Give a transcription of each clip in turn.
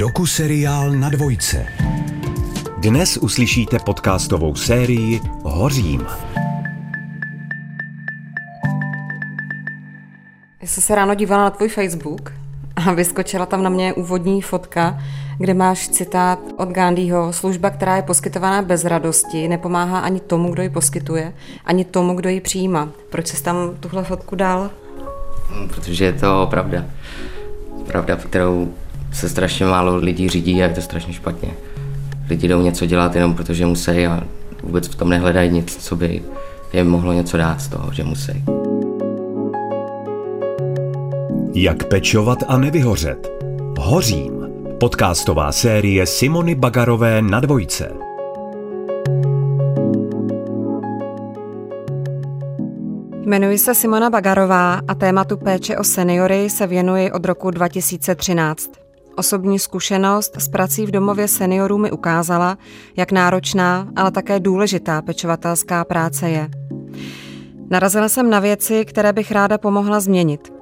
Doku seriál na dvojce. Dnes uslyšíte podcastovou sérii Hořím. Já jsem se ráno dívala na tvůj Facebook a vyskočila tam na mě úvodní fotka, kde máš citát od Gandhiho, služba, která je poskytovaná bez radosti, nepomáhá ani tomu, kdo ji poskytuje, ani tomu, kdo ji přijímá. Proč jsi tam tuhle fotku dal? Protože je to pravda. Pravda, kterou se strašně málo lidí řídí a je to strašně špatně. Lidi jdou něco dělat jenom protože musí a vůbec v tom nehledají nic, co by jim mohlo něco dát z toho, že musí. Jak pečovat a nevyhořet. Hořím. Podcastová série Simony Bagarové na dvojce. Jmenuji se Simona Bagarová a tématu péče o seniory se věnuji od roku 2013. Osobní zkušenost s prací v domově seniorů mi ukázala, jak náročná, ale také důležitá pečovatelská práce je. Narazila jsem na věci, které bych ráda pomohla změnit.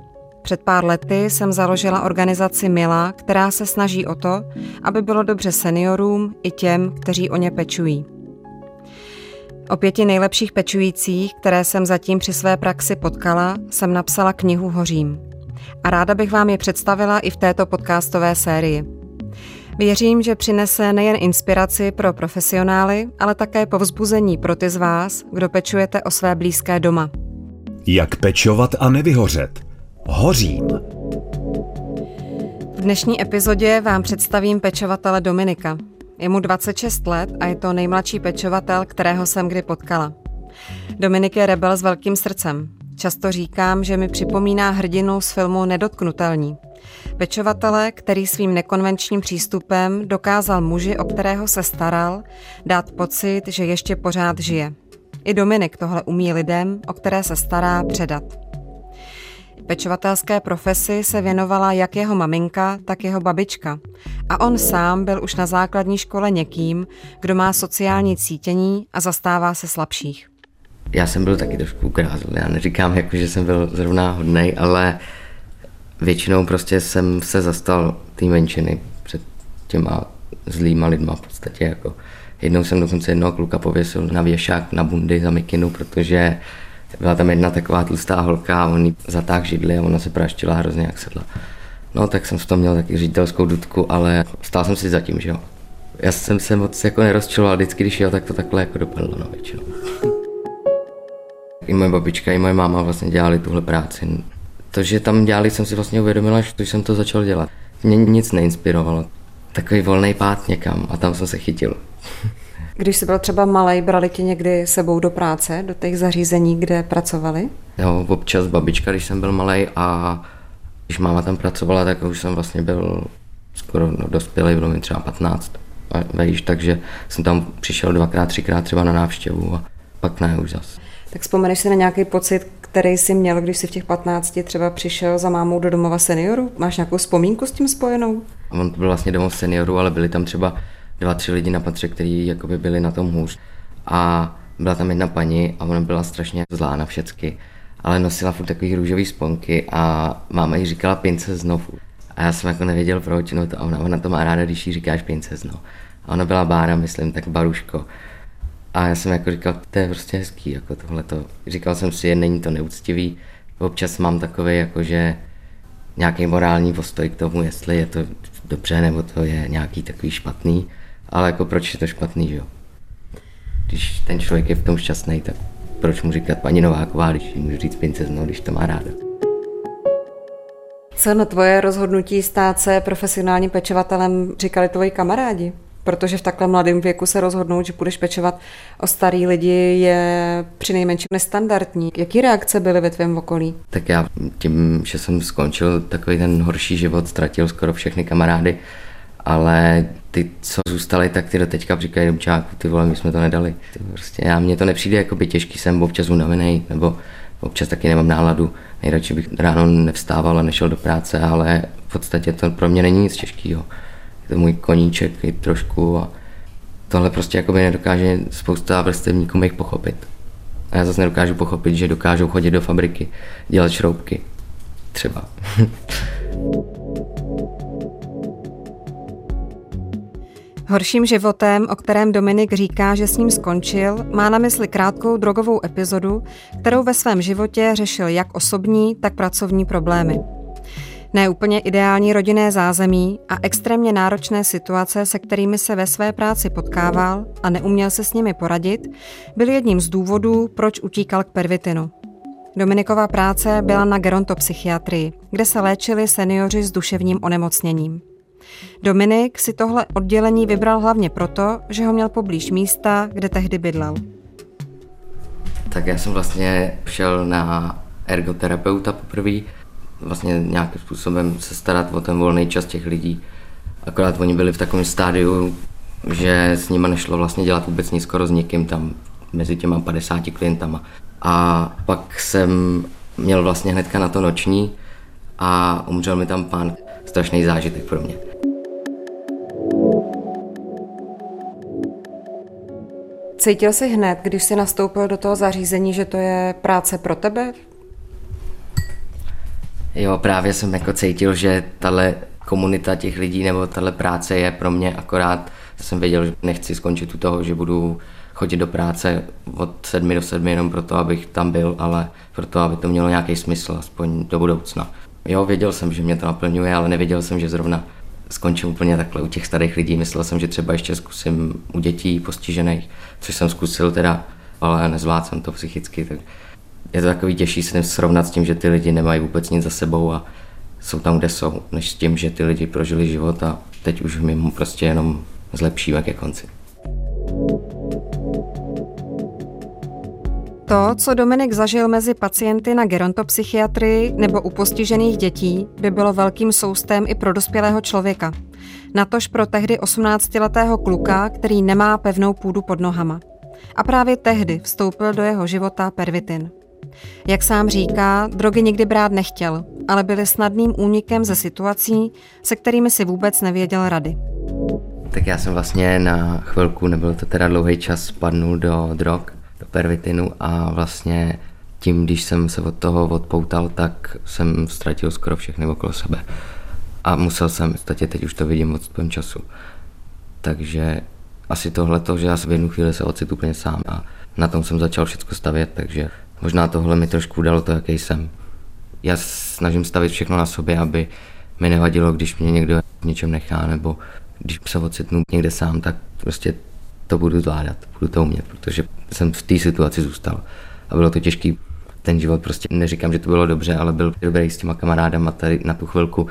Před pár lety jsem založila organizaci Mila, která se snaží o to, aby bylo dobře seniorům i těm, kteří o ně pečují. O pěti nejlepších pečujících, které jsem zatím při své praxi potkala, jsem napsala knihu Hořím. A ráda bych vám je představila i v této podcastové sérii. Věřím, že přinese nejen inspiraci pro profesionály, ale také povzbuzení pro ty z vás, kdo pečujete o své blízké doma. Jak pečovat a nevyhořet. Hořím. V dnešní epizodě vám představím pečovatele Dominika. Je mu 26 let a je to nejmladší pečovatel, kterého jsem kdy potkala. Dominik je rebel s velkým srdcem. Často říkám, že mi připomíná hrdinu z filmu Nedotknutelní. Pečovatele, který svým nekonvenčním přístupem dokázal muži, o kterého se staral, dát pocit, že ještě pořád žije. I Dominik tohle umí lidem, o které se stará, předat. Pečovatelské profesi se věnovala jak jeho maminka, tak jeho babička. A on sám byl už na základní škole někým, kdo má sociální cítění a zastává se slabších. Já jsem byl taky trošku grázl, já neříkám, jako, že jsem byl zrovna hodnej, ale většinou prostě jsem se zastal té menšiny před těma zlýma lidma v podstatě. Jako. Jednou jsem dokonce jednoho kluka pověsil na věšák na bundy za mikinu, protože byla tam jedna taková tlustá holka a on jí zatáhl židli a ona se praštila hrozně jak sedla. No tak jsem v tom měl taky ředitelskou dudku, ale stál jsem si zatím, že jo. Já jsem se moc jako nerozčiloval, vždycky když jel, tak to takhle jako dopadlo no většinou. I moje babička, i moje máma vlastně dělali tuhle práci. To, že tam dělali, jsem si vlastně uvědomila, když jsem to začal dělat. Mě nic neinspirovalo. Takový volný pád někam a tam jsem se chytil. Když jsi byl třeba malý, brali tě někdy sebou do práce, do těch zařízení, kde pracovali? Jo, občas babička, když jsem byl malý a když máma tam pracovala, tak už jsem vlastně byl skoro no, dospělý, bylo mi třeba 15 vejš, takže jsem tam přišel dvakrát, třikrát třeba na návštěvu a pak ne už zas. Tak vzpomeneš si na nějaký pocit, který jsi měl, když jsi v těch 15 třeba přišel za mámou do domova seniorů? Máš nějakou vzpomínku s tím spojenou? On to byl vlastně domov seniorů, ale byli tam třeba dva, tři lidi na patře, kteří jakoby byli na tom hůř. A byla tam jedna paní a ona byla strašně zlá na všecky, ale nosila furt takový růžový sponky a máma jí říkala princezno A já jsem jako nevěděl proč, no to ona, ona to má ráda, když jí říkáš princezno. A ona byla Bára, myslím, tak Baruško. A já jsem jako říkal, to je prostě hezký, jako tohleto. Říkal jsem si, není to neúctivý. Občas mám takový, jako že nějaký morální postoj k tomu, jestli je to dobře nebo to je nějaký takový špatný. Ale jako proč je to špatný, že jo? Když ten člověk je v tom šťastný, tak proč mu říkat paní Nováková, když můžu říct princezno, když to má ráda. Co na tvoje rozhodnutí stát se profesionálním pečovatelem říkali tvoji kamarádi? Protože v takhle mladém věku se rozhodnout, že budeš pečovat o starý lidi, je při nejmenším nestandardní. Jaký reakce byly ve tvém okolí? Tak já tím, že jsem skončil takový ten horší život, ztratil skoro všechny kamarády, ale ty, co zůstali, tak ty do teďka říkají, dobčáku, ty vole, my jsme to nedali. Ty prostě, já, mně to nepřijde jako by těžký, jsem občas unavený, nebo občas taky nemám náladu. Nejradši bych ráno nevstával a nešel do práce, ale v podstatě to pro mě není nic těžkého. To můj koníček i trošku a tohle prostě jako by nedokáže spousta vrstevníků jich pochopit. A já zase nedokážu pochopit, že dokážou chodit do fabriky, dělat šroubky. Třeba. Horším životem, o kterém Dominik říká, že s ním skončil, má na mysli krátkou drogovou epizodu, kterou ve svém životě řešil jak osobní, tak pracovní problémy. Neúplně ideální rodinné zázemí a extrémně náročné situace, se kterými se ve své práci potkával a neuměl se s nimi poradit, byl jedním z důvodů, proč utíkal k pervitinu. Dominikova práce byla na gerontopsychiatrii, kde se léčili seniori s duševním onemocněním. Dominik si tohle oddělení vybral hlavně proto, že ho měl poblíž místa, kde tehdy bydlel. Tak já jsem vlastně šel na ergoterapeuta poprvé, vlastně nějakým způsobem se starat o ten volný čas těch lidí. Akorát oni byli v takovém stádiu, že s nimi nešlo vlastně dělat vůbec nic skoro s nikým tam mezi těma 50 klientama. A pak jsem měl vlastně hnedka na to noční a umřel mi tam pán. Strašný zážitek pro mě. Cítil jsi hned, když jsi nastoupil do toho zařízení, že to je práce pro tebe? Jo, právě jsem jako cítil, že tahle komunita těch lidí nebo tahle práce je pro mě akorát, jsem věděl, že nechci skončit u toho, že budu chodit do práce od sedmi do sedmi jenom proto, abych tam byl, ale proto, aby to mělo nějaký smysl, aspoň do budoucna. Jo, věděl jsem, že mě to naplňuje, ale nevěděl jsem, že zrovna skončím úplně takhle u těch starých lidí. Myslel jsem, že třeba ještě zkusím u dětí postižených, což jsem zkusil teda, ale nezvládl jsem to psychicky, tak je to takový těžší se srovnat s tím, že ty lidi nemají vůbec nic za sebou a jsou tam, kde jsou, než s tím, že ty lidi prožili život a teď už my prostě jenom zlepšíme ke konci. To, co Dominik zažil mezi pacienty na gerontopsychiatrii nebo u postižených dětí, by bylo velkým soustem i pro dospělého člověka. Natož pro tehdy 18-letého kluka, který nemá pevnou půdu pod nohama. A právě tehdy vstoupil do jeho života pervitin. Jak sám říká, drogy nikdy brát nechtěl, ale byly snadným únikem ze situací, se kterými si vůbec nevěděl rady. Tak já jsem vlastně na chvilku, nebyl to teda dlouhý čas, spadnul do drog do pervitinu a vlastně tím, když jsem se od toho odpoutal, tak jsem ztratil skoro všechny okolo sebe. A musel jsem, v teď už to vidím od svém času. Takže asi tohle to, že já v jednu chvíli se ocit úplně sám a na tom jsem začal všechno stavět, takže možná tohle mi trošku dalo to, jaký jsem. Já snažím stavit všechno na sobě, aby mi nevadilo, když mě někdo v něčem nechá, nebo když se ocitnu někde sám, tak prostě to budu zvládat, budu to umět, protože jsem v té situaci zůstal. A bylo to těžký. Ten život prostě, neříkám, že to bylo dobře, ale byl dobrý s těma kamarádama tady na tu chvilku,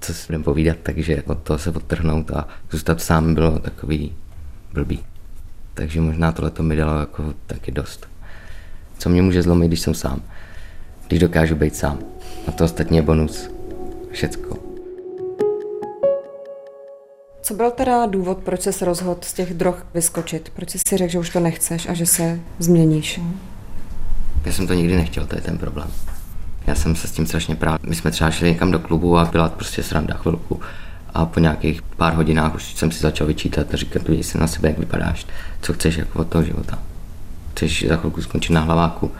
co si budeme povídat, takže od toho se odtrhnout a zůstat sám bylo takový blbý. Takže možná tohle to mi dalo jako taky dost. Co mě může zlomit, když jsem sám? Když dokážu být sám. A to ostatně je bonus. Všecko. Co byl teda důvod, proč se rozhodl z těch drog vyskočit? Proč jsi si řekl, že už to nechceš a že se změníš? Já jsem to nikdy nechtěl, to je ten problém. Já jsem se s tím strašně prál. My jsme třeba šli někam do klubu a byla prostě sranda chvilku. A po nějakých pár hodinách už jsem si začal vyčítat a říkat, vidíš si na sebe, jak vypadáš, co chceš jako od toho života. Chceš za chvilku skončit na hlaváku,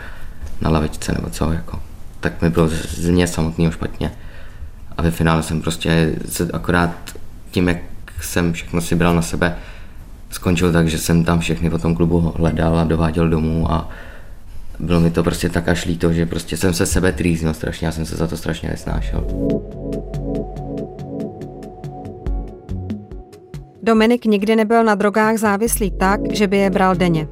na lavečce nebo co, jako. Tak mi bylo z mě samotného špatně. A ve finále jsem prostě akorát tím, jak jsem všechno si bral na sebe, skončil tak, že jsem tam všechny po tom klubu hledal a dováděl domů a bylo mi to prostě tak až líto, že prostě jsem se sebe trýznil strašně, já jsem se za to strašně nesnášel. Dominik nikdy nebyl na drogách závislý tak, že by je bral denně.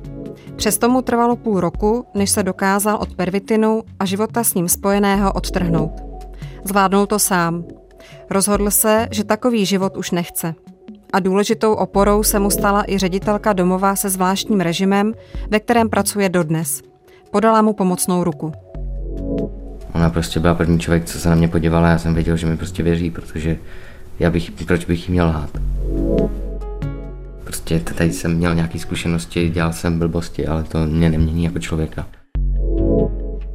Přesto mu trvalo půl roku, než se dokázal od pervitinu a života s ním spojeného odtrhnout. Zvládnul to sám. Rozhodl se, že takový život už nechce a důležitou oporou se mu stala i ředitelka domova se zvláštním režimem, ve kterém pracuje dodnes. Podala mu pomocnou ruku. Ona prostě byla první člověk, co se na mě podívala já jsem věděl, že mi prostě věří, protože já bych, proč bych jí měl lhát. Prostě tady jsem měl nějaké zkušenosti, dělal jsem blbosti, ale to mě nemění jako člověka.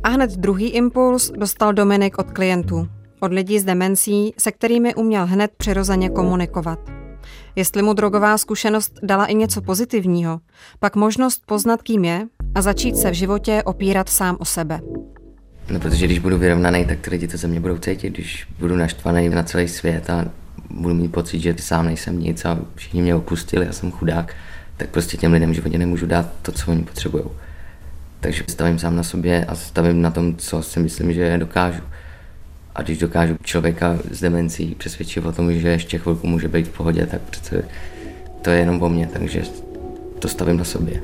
A hned druhý impuls dostal Dominik od klientů. Od lidí s demencí, se kterými uměl hned přirozeně komunikovat. Jestli mu drogová zkušenost dala i něco pozitivního, pak možnost poznat, kým je a začít se v životě opírat sám o sebe. No, protože když budu vyrovnaný, tak ty lidi to ze mě budou cítit. Když budu naštvaný na celý svět a budu mít pocit, že sám nejsem nic a všichni mě opustili, já jsem chudák, tak prostě těm lidem v životě nemůžu dát to, co oni potřebují. Takže stavím sám na sobě a stavím na tom, co si myslím, že dokážu. A když dokážu člověka s demencí přesvědčit o tom, že ještě chvilku může být v pohodě, tak přece to je jenom o mně, takže to stavím na sobě.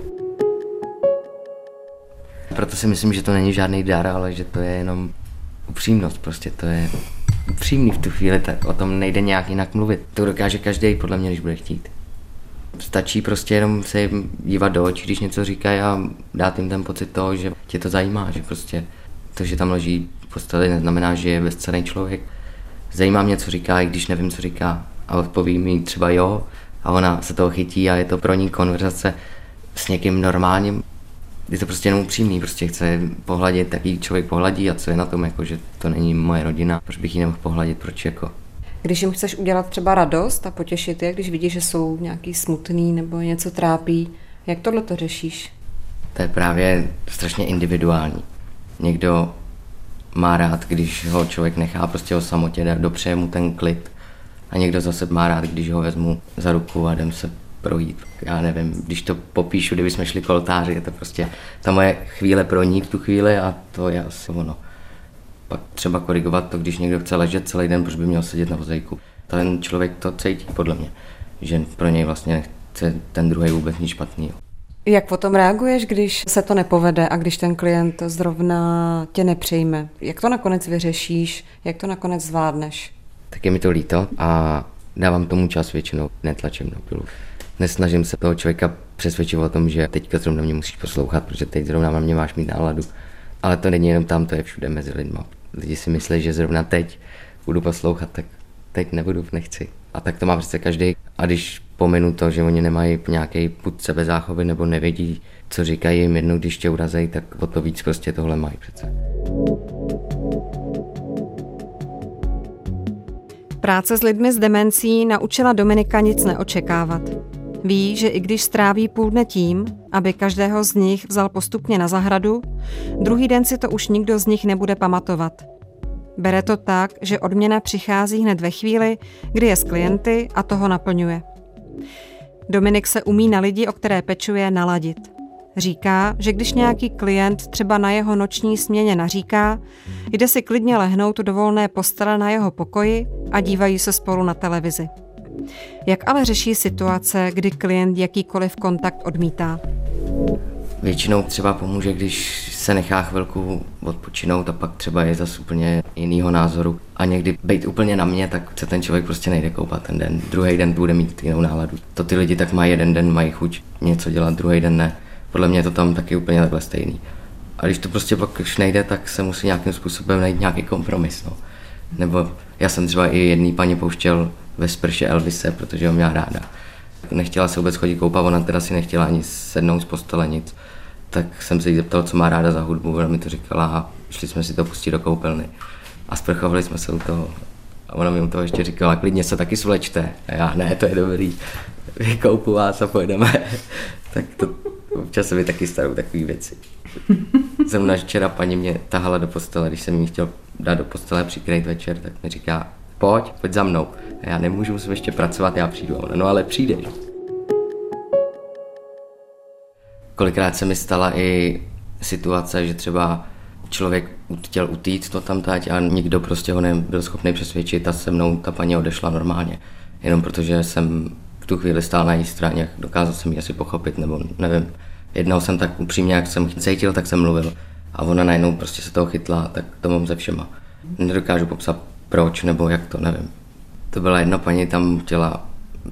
Proto si myslím, že to není žádný dar, ale že to je jenom upřímnost, prostě to je upřímný v tu chvíli, tak o tom nejde nějak jinak mluvit. To dokáže každý, podle mě, když bude chtít. Stačí prostě jenom se jim dívat do očí, když něco říkají a dát jim ten pocit toho, že tě to zajímá, že prostě to, že tam leží posteli, neznamená, že je bezcený člověk. Zajímá mě, co říká, i když nevím, co říká. A odpoví mi třeba jo a ona se toho chytí a je to pro ní konverzace s někým normálním. Je to prostě jenom upřímný, prostě chce pohladit, taký člověk pohladí a co je na tom, jako, že to není moje rodina, proč bych ji nemohl pohladit, proč jako. Když jim chceš udělat třeba radost a potěšit je, když vidíš, že jsou nějaký smutný nebo něco trápí, jak tohle to řešíš? To je právě strašně individuální. Někdo má rád, když ho člověk nechá prostě o samotě, dopřeje mu ten klid. A někdo zase má rád, když ho vezmu za ruku a jdem se projít. Já nevím, když to popíšu, kdyby jsme šli koltáři, je to prostě ta moje chvíle pro ní v tu chvíli a to je asi ono. Pak třeba korigovat to, když někdo chce ležet celý den, proč by měl sedět na vozejku. Ten člověk to cítí, podle mě, že pro něj vlastně nechce ten druhý vůbec nic špatného. Jak potom reaguješ, když se to nepovede a když ten klient zrovna tě nepřejme? Jak to nakonec vyřešíš? Jak to nakonec zvládneš? Tak je mi to líto a dávám tomu čas většinou, netlačím do pilu. Nesnažím se toho člověka přesvědčit o tom, že teďka zrovna mě musíš poslouchat, protože teď zrovna na mě máš mít náladu. Ale to není jenom tam, to je všude mezi lidma. Lidi si myslí, že zrovna teď budu poslouchat, tak teď nebudu, nechci. A tak to má přece každý. A když pominu to, že oni nemají nějaký put sebezáchovy nebo nevědí, co říkají jim jednou, když tě urazejí, tak o to víc prostě tohle mají přece. Práce s lidmi s demencí naučila Dominika nic neočekávat. Ví, že i když stráví půl dne tím, aby každého z nich vzal postupně na zahradu, druhý den si to už nikdo z nich nebude pamatovat. Bere to tak, že odměna přichází hned ve chvíli, kdy je s klienty a toho naplňuje. Dominik se umí na lidi, o které pečuje, naladit. Říká, že když nějaký klient třeba na jeho noční směně naříká, jde si klidně lehnout do volné postele na jeho pokoji a dívají se spolu na televizi. Jak ale řeší situace, kdy klient jakýkoliv kontakt odmítá? Většinou třeba pomůže, když se nechá chvilku odpočinout a pak třeba je zase úplně jinýho názoru. A někdy být úplně na mě, tak se ten člověk prostě nejde koupat ten den. Druhý den bude mít jinou náladu. To ty lidi tak mají jeden den, mají chuť něco dělat, druhý den ne. Podle mě je to tam taky úplně takhle stejný. A když to prostě pak už nejde, tak se musí nějakým způsobem najít nějaký kompromis. No. Nebo já jsem třeba i jedný paní pouštěl ve sprše Elvise, protože ho měla ráda. Nechtěla se vůbec chodit koupat, ona teda si nechtěla ani sednout z postele, nic. Tak jsem se jí zeptal, co má ráda za hudbu, ona mi to říkala a šli jsme si to pustit do koupelny. A sprchovali jsme se u toho. A ona mi u toho ještě říkala, klidně se taky svlečte. A já, ne, to je dobrý. Vykoupu vás a pojedeme. tak to občas se mi taky starou takové věci. Zrovna včera paní mě tahala do postele, když jsem jí chtěl dát do postele přikrýt večer, tak mi říká, pojď, pojď za mnou. A já nemůžu, musím ještě pracovat, já přijdu. ona, no ale přijdeš. Kolikrát se mi stala i situace, že třeba člověk chtěl utít to tam a nikdo prostě ho nebyl schopný přesvědčit a se mnou ta paní odešla normálně. Jenom protože jsem v tu chvíli stál na její straně, dokázal jsem ji asi pochopit, nebo nevím. Jednou jsem tak upřímně, jak jsem cítil, tak jsem mluvil. A ona najednou prostě se toho chytla, tak to mám ze všema. Nedokážu popsat proč, nebo jak to, nevím. To byla jedna paní, tam chtěla,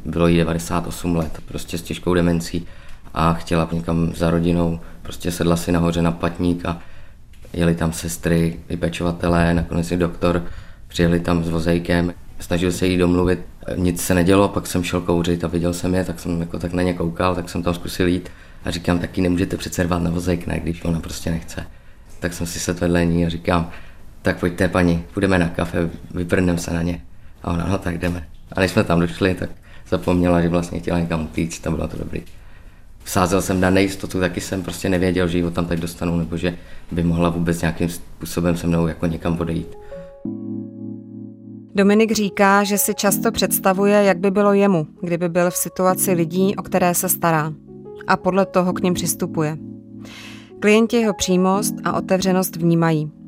bylo jí 98 let, prostě s těžkou demencí a chtěla někam za rodinou, prostě sedla si nahoře na patník a jeli tam sestry, i pečovatelé, nakonec i doktor, přijeli tam s vozejkem, snažil se jí domluvit, nic se nedělo, pak jsem šel kouřit a viděl jsem je, tak jsem jako tak na ně koukal, tak jsem tam zkusil jít a říkám, taky nemůžete přece na vozejk, ne, když ona prostě nechce. Tak jsem si sedl vedle ní a říkám, tak pojďte paní, půjdeme na kafe, vyprneme se na ně. A ona, no tak jdeme. A než jsme tam došli, tak zapomněla, že vlastně chtěla někam utíct a bylo to dobrý. Vsázel jsem na nejistotu, taky jsem prostě nevěděl, že ji tam tak dostanu, nebo že by mohla vůbec nějakým způsobem se mnou jako někam odejít. Dominik říká, že si často představuje, jak by bylo jemu, kdyby byl v situaci lidí, o které se stará. A podle toho k ním přistupuje. Klienti jeho přímost a otevřenost vnímají.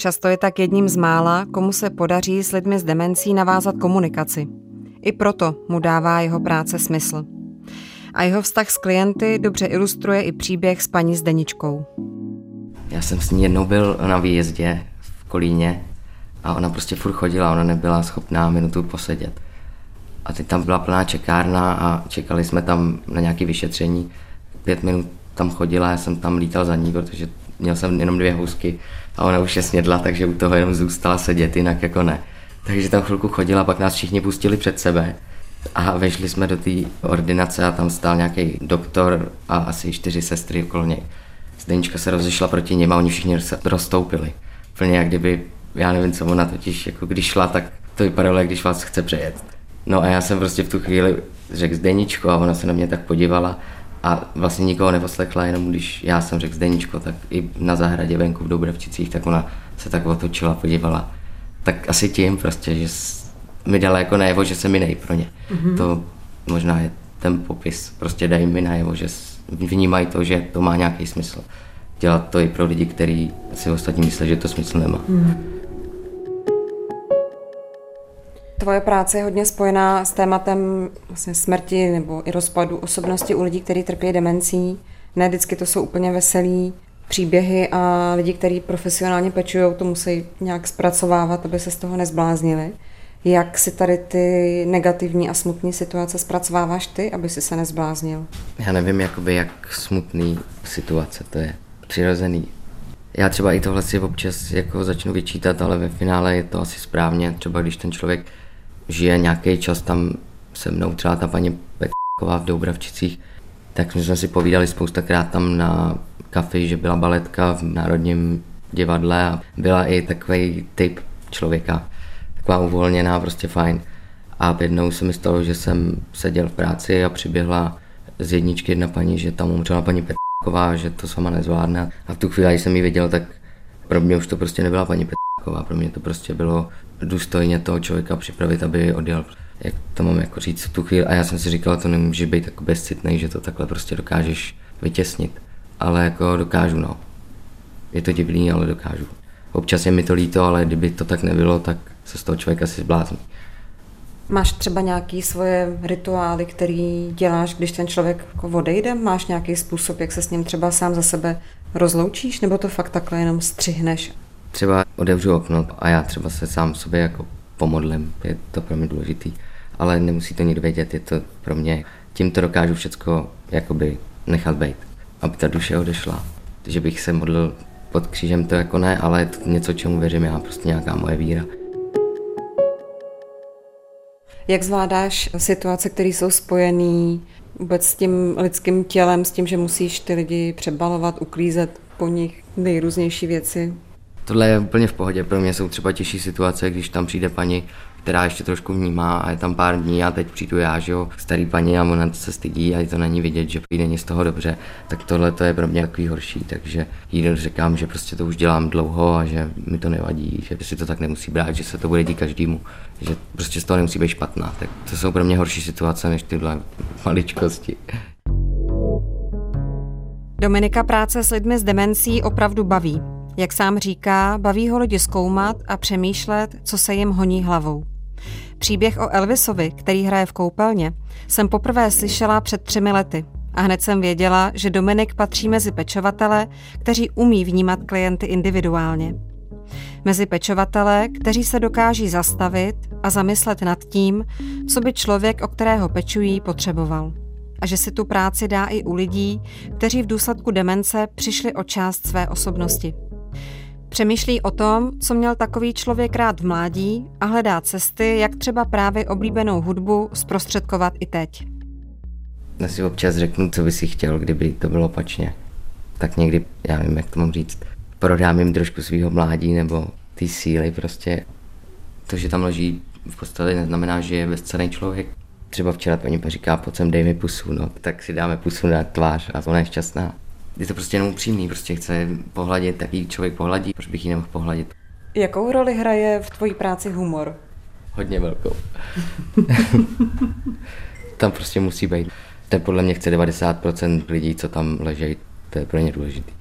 Často je tak jedním z mála, komu se podaří s lidmi s demencí navázat komunikaci. I proto mu dává jeho práce smysl. A jeho vztah s klienty dobře ilustruje i příběh s paní Zdeničkou. Já jsem s ní jednou byl na výjezdě v Kolíně a ona prostě furt chodila, ona nebyla schopná minutu posedět. A teď tam byla plná čekárna a čekali jsme tam na nějaké vyšetření. Pět minut tam chodila, já jsem tam lítal za ní, protože měl jsem jenom dvě housky a ona už je snědla, takže u toho jenom zůstala sedět, jinak jako ne. Takže tam chvilku chodila, pak nás všichni pustili před sebe a vešli jsme do té ordinace a tam stál nějaký doktor a asi čtyři sestry okolo něj. Zdenička se rozešla proti něm a oni všichni se rozstoupili. Plně jak kdyby, já nevím co ona totiž, jako když šla, tak to vypadalo, jak když vás chce přejet. No a já jsem prostě v tu chvíli řekl Zdeničko a ona se na mě tak podívala a vlastně nikoho neposlechla, jenom když já jsem řekl Zdeničko, tak i na zahradě venku v Dobravčicích, tak ona se tak otočila, podívala. Tak asi tím prostě, že mi dala jako najevo, že jsem jiný pro ně. Mm-hmm. To možná je ten popis, prostě dají mi najevo, že vnímají to, že to má nějaký smysl. Dělat to i pro lidi, kteří si ostatní myslí, že to smysl nemá. Mm-hmm. Tvoje práce je hodně spojená s tématem vlastně smrti nebo i rozpadu osobnosti u lidí, kteří trpí demencí. Ne vždycky to jsou úplně veselí příběhy a lidi, kteří profesionálně pečují, to musí nějak zpracovávat, aby se z toho nezbláznili. Jak si tady ty negativní a smutné situace zpracováváš ty, aby si se nezbláznil? Já nevím, jakoby, jak smutný situace to je. Přirozený. Já třeba i tohle si občas jako začnu vyčítat, ale ve finále je to asi správně. Třeba když ten člověk žije nějaký čas tam se mnou, třeba ta paní Petková v Doubravčicích, tak jsme si povídali spoustakrát tam na kafi, že byla baletka v Národním divadle a byla i takový typ člověka, taková uvolněná, prostě fajn. A jednou se mi stalo, že jsem seděl v práci a přiběhla z jedničky jedna paní, že tam umřela paní Petková, že to sama nezvládne. A v tu chvíli, když jsem ji viděl, tak pro mě už to prostě nebyla paní Petková, pro mě to prostě bylo důstojně toho člověka připravit, aby odjel. Jak to mám jako říct v tu chvíli. A já jsem si říkal, to nemůže být tak bezcitný, že to takhle prostě dokážeš vytěsnit. Ale jako dokážu, no. Je to divný, ale dokážu. Občas je mi to líto, ale kdyby to tak nebylo, tak se z toho člověk asi zblázní. Máš třeba nějaké svoje rituály, který děláš, když ten člověk jako odejde? Máš nějaký způsob, jak se s ním třeba sám za sebe rozloučíš, nebo to fakt takhle jenom střihneš? Třeba odevřu okno a já třeba se sám sobě jako pomodlím, je to pro mě důležitý. Ale nemusí to nikdo vědět, je to pro mě, tím to dokážu všecko jakoby nechat být, aby ta duše odešla. Že bych se modlil pod křížem, to jako ne, ale je to něco, čemu věřím já, prostě nějaká moje víra. Jak zvládáš situace, které jsou spojené vůbec s tím lidským tělem, s tím, že musíš ty lidi přebalovat, uklízet po nich nejrůznější věci? Tohle je úplně v pohodě, pro mě jsou třeba těžší situace, když tam přijde paní, která ještě trošku vnímá a je tam pár dní a teď přijdu já, že jo, starý paní a ona se stydí a je to není vidět, že není z toho dobře, tak tohle to je pro mě takový horší, takže jí říkám, že prostě to už dělám dlouho a že mi to nevadí, že si to tak nemusí brát, že se to bude dít každému, že prostě z toho nemusí být špatná, tak to jsou pro mě horší situace než tyhle maličkosti. Dominika práce s lidmi s demencí opravdu baví. Jak sám říká, baví ho lidi zkoumat a přemýšlet, co se jim honí hlavou. Příběh o Elvisovi, který hraje v koupelně, jsem poprvé slyšela před třemi lety a hned jsem věděla, že Dominik patří mezi pečovatele, kteří umí vnímat klienty individuálně. Mezi pečovatele, kteří se dokáží zastavit a zamyslet nad tím, co by člověk, o kterého pečují, potřeboval. A že si tu práci dá i u lidí, kteří v důsledku demence přišli o část své osobnosti. Přemýšlí o tom, co měl takový člověk rád v mládí a hledá cesty, jak třeba právě oblíbenou hudbu zprostředkovat i teď. Já si občas řeknu, co by si chtěl, kdyby to bylo opačně. Tak někdy, já nevím, jak to mám říct, prodám jim trošku svého mládí nebo ty síly prostě. To, že tam leží v podstatě neznamená, že je bezcený člověk. Třeba včera paní říká, pojď sem, dej mi pusu, no, tak si dáme pusu na tvář a ona je šťastná je to prostě jenom upřímný, prostě chce pohladit, taký člověk pohladí, proč bych ji nemohl pohladit. Jakou roli hraje v tvojí práci humor? Hodně velkou. tam prostě musí být. To je podle mě chce 90% lidí, co tam leží, to je pro ně důležitý.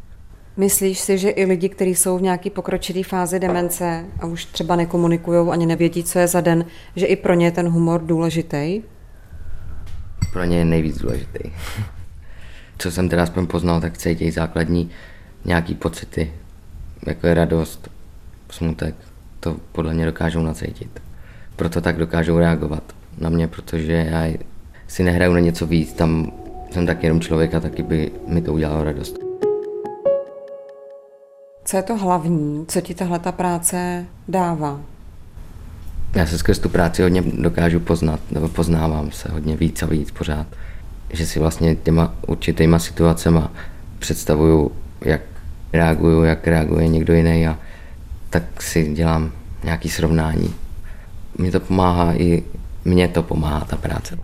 Myslíš si, že i lidi, kteří jsou v nějaké pokročilé fázi demence a už třeba nekomunikují ani nevědí, co je za den, že i pro ně je ten humor důležitý? Pro ně je nejvíc důležitý. Co jsem teda aspoň poznal, tak cítí základní nějaký pocity, jako je radost, smutek, to podle mě dokážou nacítit. Proto tak dokážou reagovat na mě, protože já si nehraju na něco víc, tam jsem tak jenom člověk a taky by mi to udělalo radost. Co je to hlavní, co ti tahle ta práce dává? Já se skrz tu práci hodně dokážu poznat, nebo poznávám se hodně víc a víc pořád. Že si vlastně těma určitýma situacema představuju, jak reaguju, jak reaguje někdo jiný a tak si dělám nějaký srovnání. Mně to pomáhá i mně to pomáhá ta práce.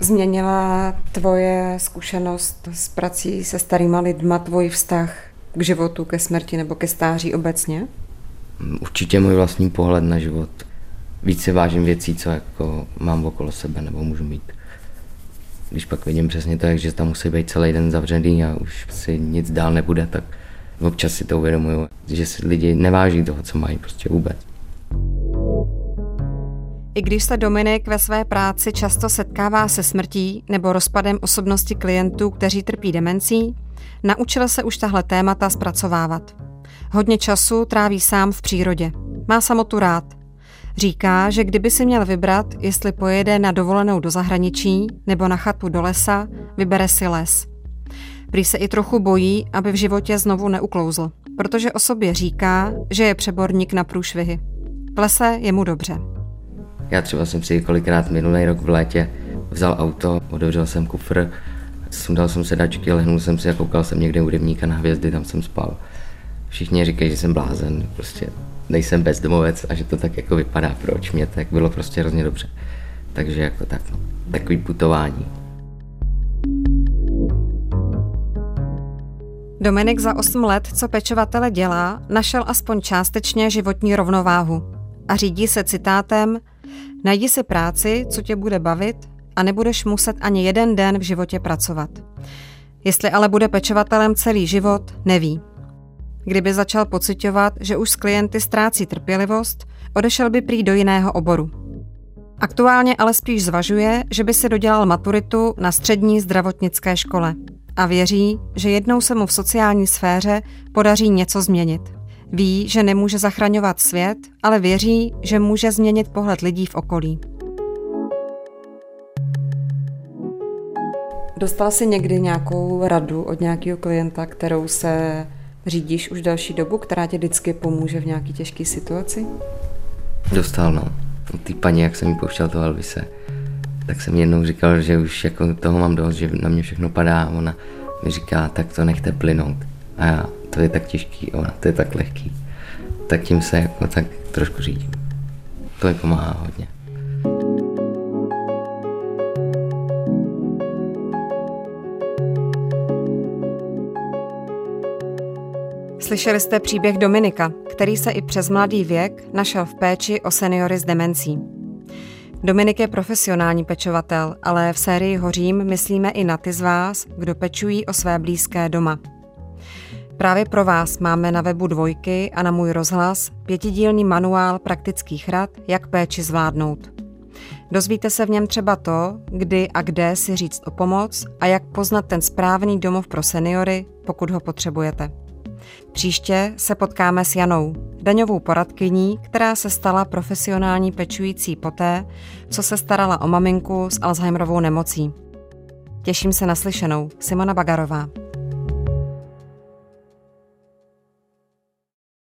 Změnila tvoje zkušenost s prací se starýma lidma, tvůj vztah k životu, ke smrti nebo ke stáří obecně? Určitě můj vlastní pohled na život. Více vážím věcí, co jako mám okolo sebe nebo můžu mít. Když pak vidím přesně to, že tam musí být celý den zavřený a už si nic dál nebude, tak občas si to uvědomuju, že si lidi neváží toho, co mají prostě vůbec. I když se Dominik ve své práci často setkává se smrtí nebo rozpadem osobnosti klientů, kteří trpí demencí, naučil se už tahle témata zpracovávat. Hodně času tráví sám v přírodě. Má samotu rád. Říká, že kdyby si měl vybrat, jestli pojede na dovolenou do zahraničí nebo na chatu do lesa, vybere si les. Prý se i trochu bojí, aby v životě znovu neuklouzl, protože o sobě říká, že je přeborník na průšvihy. V lese je mu dobře. Já třeba jsem si kolikrát minulý rok v létě vzal auto, otevřel jsem kufr, sundal jsem sedačky, lehnul jsem si a koukal jsem někde u rybníka na hvězdy, tam jsem spal. Všichni říkají, že jsem blázen, prostě nejsem bezdomovec a že to tak jako vypadá, proč mě tak bylo prostě hrozně dobře. Takže jako tak, no, takový putování. Dominik za 8 let, co pečovatele dělá, našel aspoň částečně životní rovnováhu a řídí se citátem Najdi si práci, co tě bude bavit a nebudeš muset ani jeden den v životě pracovat. Jestli ale bude pečovatelem celý život, neví. Kdyby začal pocitovat, že už s klienty ztrácí trpělivost, odešel by prý do jiného oboru. Aktuálně ale spíš zvažuje, že by si dodělal maturitu na střední zdravotnické škole a věří, že jednou se mu v sociální sféře podaří něco změnit. Ví, že nemůže zachraňovat svět, ale věří, že může změnit pohled lidí v okolí. Dostala jsi někdy nějakou radu od nějakého klienta, kterou se řídíš už další dobu, která ti vždycky pomůže v nějaké těžké situaci? Dostal, no. Ty paní, jak jsem mi pouštěl toho Elvise, tak jsem jednou říkal, že už jako toho mám dost, že na mě všechno padá a ona mi říká, tak to nechte plynout. A já, to je tak těžký, ona, to je tak lehký. Tak tím se jako tak trošku řídím. To mi pomáhá hodně. Slyšeli jste příběh Dominika, který se i přes mladý věk našel v péči o seniory s demencí. Dominik je profesionální pečovatel, ale v sérii Hořím myslíme i na ty z vás, kdo pečují o své blízké doma. Právě pro vás máme na webu Dvojky a na můj rozhlas pětidílný manuál praktických rad, jak péči zvládnout. Dozvíte se v něm třeba to, kdy a kde si říct o pomoc a jak poznat ten správný domov pro seniory, pokud ho potřebujete. Příště se potkáme s Janou, daňovou poradkyní, která se stala profesionální pečující poté, co se starala o maminku s Alzheimerovou nemocí. Těším se na slyšenou. Simona Bagarová.